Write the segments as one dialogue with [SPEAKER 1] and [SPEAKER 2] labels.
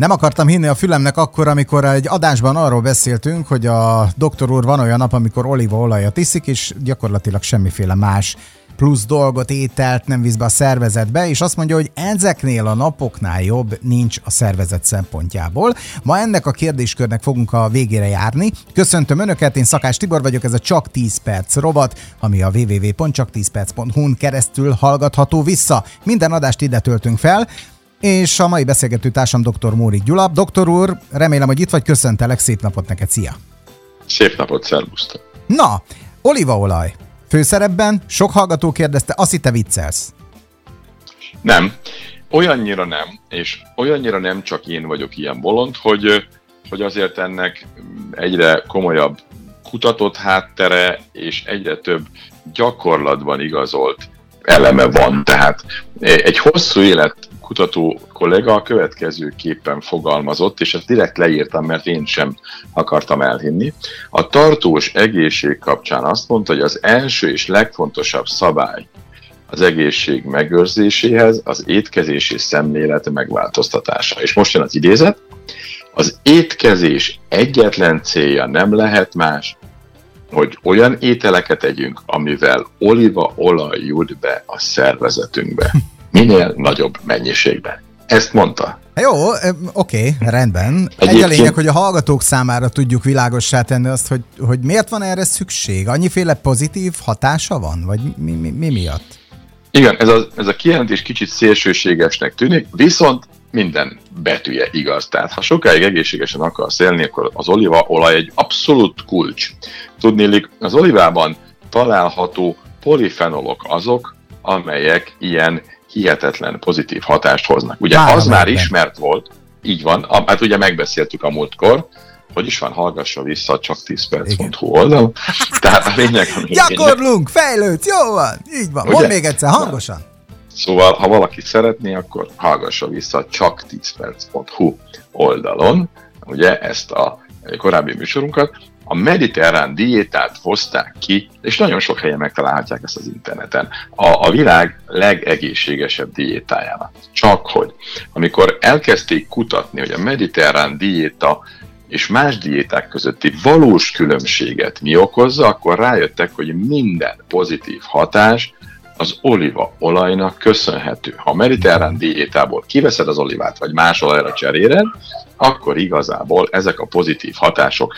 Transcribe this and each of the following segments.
[SPEAKER 1] Nem akartam hinni a fülemnek akkor, amikor egy adásban arról beszéltünk, hogy a doktor úr van olyan nap, amikor olívaolajat iszik, és gyakorlatilag semmiféle más plusz dolgot, ételt nem visz be a szervezetbe, és azt mondja, hogy ezeknél a napoknál jobb nincs a szervezet szempontjából. Ma ennek a kérdéskörnek fogunk a végére járni. Köszöntöm Önöket, én Szakás Tibor vagyok, ez a Csak 10 perc rovat, ami a www.csak10perc.hu-n keresztül hallgatható vissza. Minden adást ide töltünk fel, és a mai beszélgető társam dr. Móri Gyula. Doktor úr, remélem, hogy itt vagy, köszöntelek, szép napot neked, szia!
[SPEAKER 2] Szép napot, szervusztok!
[SPEAKER 1] Na, olívaolaj. Főszerepben sok hallgató kérdezte, azt hitte viccelsz.
[SPEAKER 2] Nem, olyannyira nem, és olyannyira nem csak én vagyok ilyen bolond, hogy, hogy azért ennek egyre komolyabb kutatott háttere, és egyre több gyakorlatban igazolt eleme van. Tehát egy hosszú élet kutató kollega a következőképpen fogalmazott, és ezt direkt leírtam, mert én sem akartam elhinni. A tartós egészség kapcsán azt mondta, hogy az első és legfontosabb szabály az egészség megőrzéséhez az étkezési szemlélet megváltoztatása. És most jön az idézet. Az étkezés egyetlen célja nem lehet más, hogy olyan ételeket együnk, amivel olívaolaj jut be a szervezetünkbe minél nagyobb mennyiségben. Ezt mondta.
[SPEAKER 1] Jó, oké, rendben. Egy a lényeg, hogy a hallgatók számára tudjuk világossá tenni azt, hogy, hogy miért van erre szükség? Annyiféle pozitív hatása van? Vagy mi, mi, mi miatt?
[SPEAKER 2] Igen, ez a, ez a kijelentés kicsit szélsőségesnek tűnik, viszont minden betűje igaz. Tehát ha sokáig egészségesen akarsz élni, akkor az olívaolaj egy abszolút kulcs. Tudnélik, az olivában található polifenolok azok, amelyek ilyen hihetetlen pozitív hatást hoznak. Ugye már az már ismert volt, így van, hát ugye megbeszéltük a múltkor, hogy is van, hallgassa vissza csak 10 perc.hu oldal. Tehát a lényeg,
[SPEAKER 1] ami Gyakorlunk, fejlődsz, jó van, így van. Mondd még egyszer, hangosan.
[SPEAKER 2] Szóval, ha valaki szeretné, akkor hallgassa vissza csak 10 perc.hu oldalon, ugye ezt a korábbi műsorunkat, a mediterrán diétát hozták ki, és nagyon sok helyen megtalálhatják ezt az interneten, a, a világ legegészségesebb diétájának. Csak hogy, amikor elkezdték kutatni, hogy a mediterrán diéta és más diéták közötti valós különbséget mi okozza, akkor rájöttek, hogy minden pozitív hatás az olívaolajnak köszönhető. Ha a mediterrán diétából kiveszed az olivát, vagy más olajra cseréred, akkor igazából ezek a pozitív hatások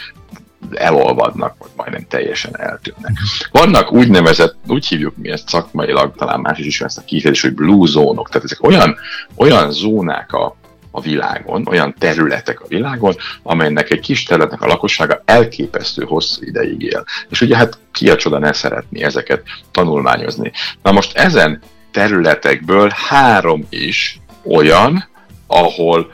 [SPEAKER 2] elolvadnak, vagy majdnem teljesen eltűnnek. Vannak úgynevezett, úgy hívjuk mi ezt szakmailag, talán más is ismer ezt a kifejezést, hogy blue zónok, tehát ezek olyan, olyan zónák a, a világon, olyan területek a világon, amelynek egy kis területnek a lakossága elképesztő hosszú ideig él. És ugye hát ki a csoda ne szeretni ezeket tanulmányozni. Na most ezen területekből három is olyan, ahol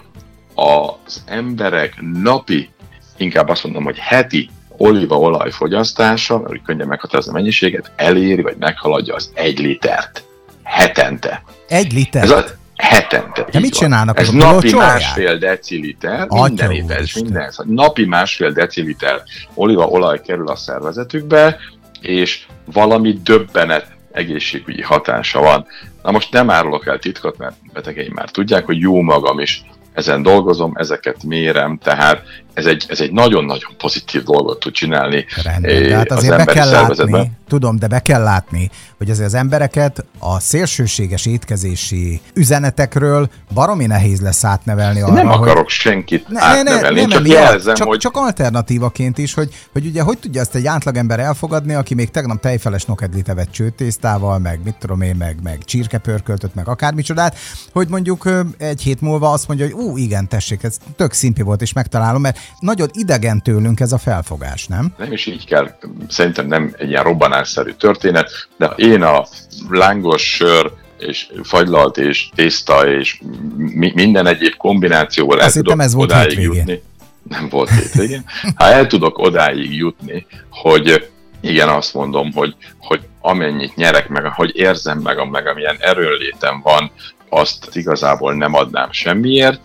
[SPEAKER 2] az emberek napi inkább azt mondom, hogy heti olívaolaj fogyasztása, úgy könnyen meghatározni a mennyiséget, eléri vagy meghaladja az egy litert. Hetente.
[SPEAKER 1] Egy liter?
[SPEAKER 2] Ez a, hetente.
[SPEAKER 1] De mit csinálnak?
[SPEAKER 2] Ez napi másfél deciliter, minden étel, minden, napi másfél deciliter olívaolaj kerül a szervezetükbe, és valami döbbenet egészségügyi hatása van. Na most nem árulok el titkot, mert betegeim már tudják, hogy jó magam is ezen dolgozom, ezeket mérem, tehát ez egy, ez egy nagyon-nagyon pozitív dolgot tud csinálni
[SPEAKER 1] Rendben, de hát azért az be kell látni, tudom, de be kell látni, hogy azért az embereket a szélsőséges étkezési üzenetekről baromi nehéz lesz átnevelni arra,
[SPEAKER 2] Nem akarok hogy... senkit ne, átnevelni, ne, ne, csak
[SPEAKER 1] nem, jelzem, csak, hogy... Csak alternatívaként is, hogy, hogy ugye hogy tudja ezt egy átlagember elfogadni, aki még tegnap tejfeles nokedlit evett csőtésztával, meg mit tudom én, meg, meg csirkepörköltött, meg akármicsodát, hogy mondjuk egy hét múlva azt mondja, hogy ú, igen, tessék, ez tök szimpi volt, és megtalálom, mert nagyon idegen tőlünk ez a felfogás, nem?
[SPEAKER 2] Nem is így kell, szerintem nem egy ilyen robbanásszerű történet, de én a lángos sör, és fagylalt, és tészta, és mi, minden egyéb kombinációval el tudok ez volt odáig hétvégén. jutni. Nem volt hétvégén. Ha el tudok odáig jutni, hogy igen, azt mondom, hogy, hogy amennyit nyerek meg, hogy érzem meg, meg amilyen erőnlétem van, azt igazából nem adnám semmiért,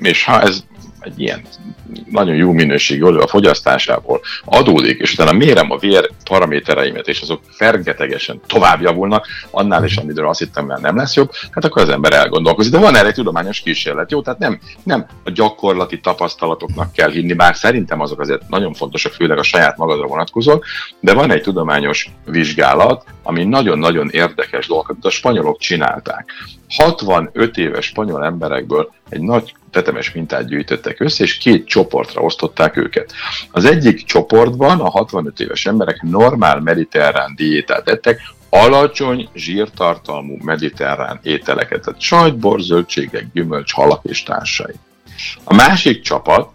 [SPEAKER 2] és ha ez egy ilyen nagyon jó minőségű olaj fogyasztásából adódik, és utána mérem a vér paramétereimet, és azok fergetegesen tovább javulnak, annál is, amiről azt hittem, mert nem lesz jobb, hát akkor az ember elgondolkozik. De van erre egy tudományos kísérlet, jó? Tehát nem, nem a gyakorlati tapasztalatoknak kell hinni, bár szerintem azok azért nagyon fontosak, főleg a saját magadra vonatkozók, de van egy tudományos vizsgálat, ami nagyon-nagyon érdekes dolgokat a spanyolok csinálták. 65 éves spanyol emberekből egy nagy tetemes mintát gyűjtöttek össze, és két csoportra osztották őket. Az egyik csoportban a 65 éves emberek normál mediterrán diétát ettek, alacsony zsírtartalmú mediterrán ételeket, tehát sajt, bor, zöldségek, gyümölcs, halak és társai. A másik csapat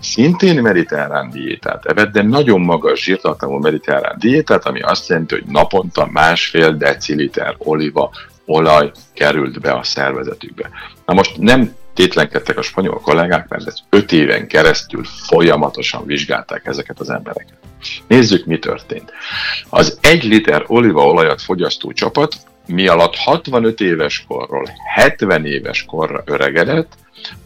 [SPEAKER 2] szintén mediterrán diétát evett, de nagyon magas zsírtartalmú mediterrán diétát, ami azt jelenti, hogy naponta másfél deciliter oliva olaj került be a szervezetükbe. Na most nem tétlenkedtek a spanyol kollégák, mert ezt öt éven keresztül folyamatosan vizsgálták ezeket az embereket. Nézzük, mi történt. Az egy liter olívaolajat fogyasztó csapat mi alatt 65 éves korról 70 éves korra öregedett,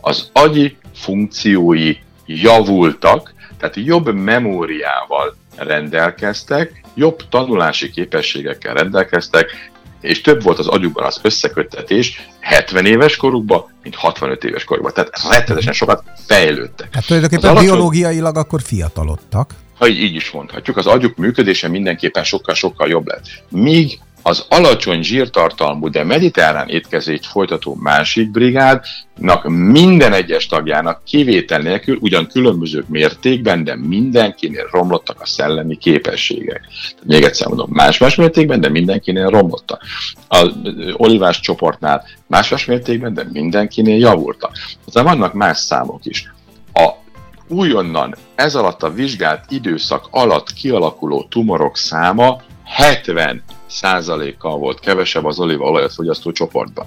[SPEAKER 2] az agyi funkciói javultak, tehát jobb memóriával rendelkeztek, jobb tanulási képességekkel rendelkeztek, és több volt az agyukban az összeköttetés 70 éves korukban, mint 65 éves korukban. Tehát rettenetesen sokat fejlődtek.
[SPEAKER 1] Hát tulajdonképpen alacsony... biológiailag akkor fiatalodtak.
[SPEAKER 2] Ha így, így is mondhatjuk, az agyuk működése mindenképpen sokkal-sokkal jobb lett. Míg az alacsony zsírtartalmú, de mediterrán étkezést folytató másik brigádnak minden egyes tagjának kivétel nélkül, ugyan különböző mértékben, de mindenkinél romlottak a szellemi képességek. Még egyszer mondom, más-más mértékben, de mindenkinél romlottak. A olivás csoportnál más-más mértékben, de mindenkinél javultak. Aztán vannak más számok is. A újonnan ez alatt a vizsgált időszak alatt kialakuló tumorok száma 70 százalékkal volt kevesebb az olívaolajat fogyasztó csoportban.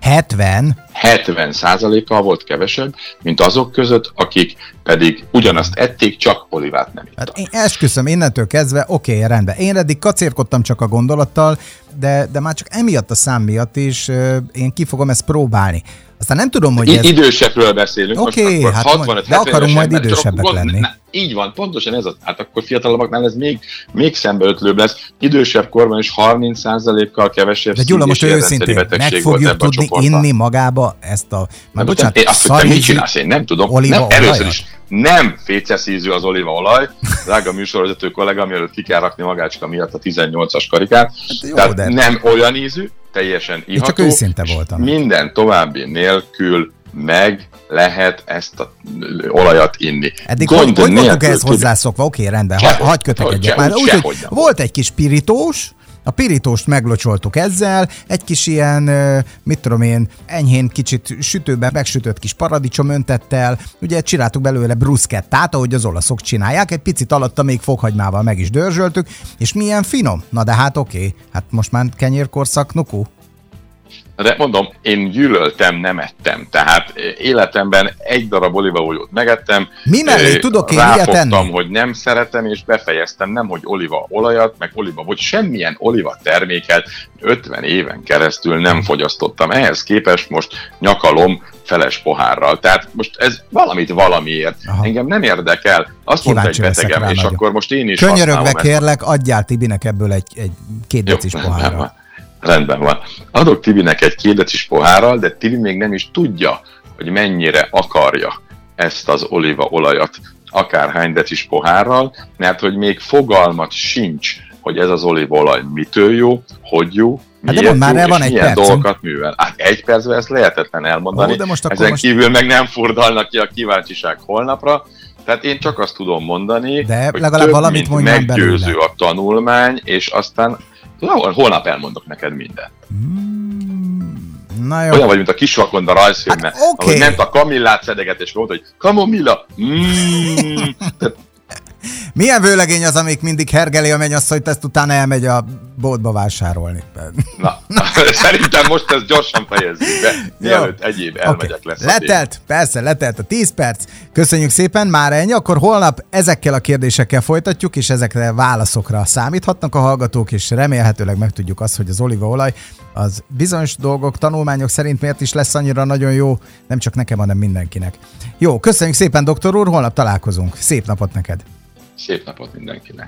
[SPEAKER 1] 70?
[SPEAKER 2] 70 százalékkal volt kevesebb, mint azok között, akik pedig ugyanazt ették, csak olivát nem ittak.
[SPEAKER 1] Hát én esküszöm, innentől kezdve, oké, okay, rendben. Én eddig kacérkodtam csak a gondolattal, de, de már csak emiatt a szám miatt is én ki fogom ezt próbálni. Aztán nem tudom, hogy
[SPEAKER 2] ez... Idősebbről beszélünk.
[SPEAKER 1] Oké, okay, hát 65, de akarunk majd idősebbek akkor, lenni. Na,
[SPEAKER 2] így van, pontosan ez az. Hát akkor fiatalabbaknál ez még, még szembeötlőbb lesz. Idősebb korban is 30%-kal kevesebb
[SPEAKER 1] De Gyula, most őszintén, meg fogjuk tudni inni magába ezt a...
[SPEAKER 2] Már bocsánat, én azt, hogy mit csinálsz, én nem tudom. Nem, először is nem féceszízű az olívaolaj. Drága műsorvezető kollega, mielőtt ki kell rakni magácska miatt a 18-as karikát. Hát jó, Tehát de... nem olyan ízű, teljesen iható. Én
[SPEAKER 1] csak őszinte voltam.
[SPEAKER 2] Minden további nélkül meg lehet ezt a olajat inni.
[SPEAKER 1] Eddig Gond hogy, hogy voltunk ehhez hozzászokva? Oké, okay, rendben, ha, hagyj kötekedjek már. Úgy, hogy volt egy kis pirítós, a pirítóst meglocsoltuk ezzel, egy kis ilyen, mit tudom én, enyhén kicsit sütőben megsütött kis paradicsom öntettel, ugye csináltuk belőle bruschettát, ahogy az olaszok csinálják, egy picit alatta még fokhagymával meg is dörzsöltük, és milyen finom. Na de hát oké, okay. hát most már kenyérkorszak, nuku.
[SPEAKER 2] De mondom, én gyűlöltem, nem ettem. Tehát életemben egy darab olívaolajat megettem.
[SPEAKER 1] Mi mellé tudok én ilyet enni?
[SPEAKER 2] hogy nem szeretem, és befejeztem, nem hogy olívaolajat, meg oliva, vagy semmilyen oliva terméket 50 éven keresztül nem fogyasztottam. Ehhez képest most nyakalom feles pohárral. Tehát most ez valamit valamiért. Aha. Engem nem érdekel. Azt mondta egy betegem, és nagyon. akkor most én is
[SPEAKER 1] Könyörögve kérlek, adjál Tibinek ebből egy, egy két decis pohárral.
[SPEAKER 2] Rendben van. Adok Tibinek egy kédecis pohárral, de Tibi még nem is tudja, hogy mennyire akarja ezt az olívaolajat akárhány decis pohárral, mert hogy még fogalmat sincs, hogy ez az olívaolaj mitől jó, hogy jó,
[SPEAKER 1] Hát de mond már el van egy
[SPEAKER 2] milyen perc. dolgokat művel. Hát egy percben ezt lehetetlen elmondani. Ó, de most Ezen most... kívül meg nem furdalnak ki a kíváncsiság holnapra. Tehát én csak azt tudom mondani,
[SPEAKER 1] de hogy legalább valamit mint
[SPEAKER 2] meggyőző belőle. a tanulmány, és aztán Tudom, holnap elmondok neked mindent. Hmm, na jó. Olyan vagy, mint a kisvakonda rajzfilmben, hát, okay. ahol ment a kamillát szedeget, és mondta, hogy kamomilla. Mm.
[SPEAKER 1] Milyen vőlegény az, amik mindig hergeli a mennyasszonyt, ezt utána elmegy a boltba vásárolni?
[SPEAKER 2] Na, szerintem most ez gyorsan fejezzük be, mielőtt egyéb elmegyek okay. lesz.
[SPEAKER 1] Letelt, persze, letelt a 10 perc. Köszönjük szépen, már ennyi. Akkor holnap ezekkel a kérdésekkel folytatjuk, és ezekre válaszokra számíthatnak a hallgatók, és remélhetőleg megtudjuk azt, hogy az olívaolaj az bizonyos dolgok, tanulmányok szerint miért is lesz annyira nagyon jó, nem csak nekem, hanem mindenkinek. Jó, köszönjük szépen, doktor úr, holnap találkozunk. Szép napot neked!
[SPEAKER 2] Szép napot mindenkinek!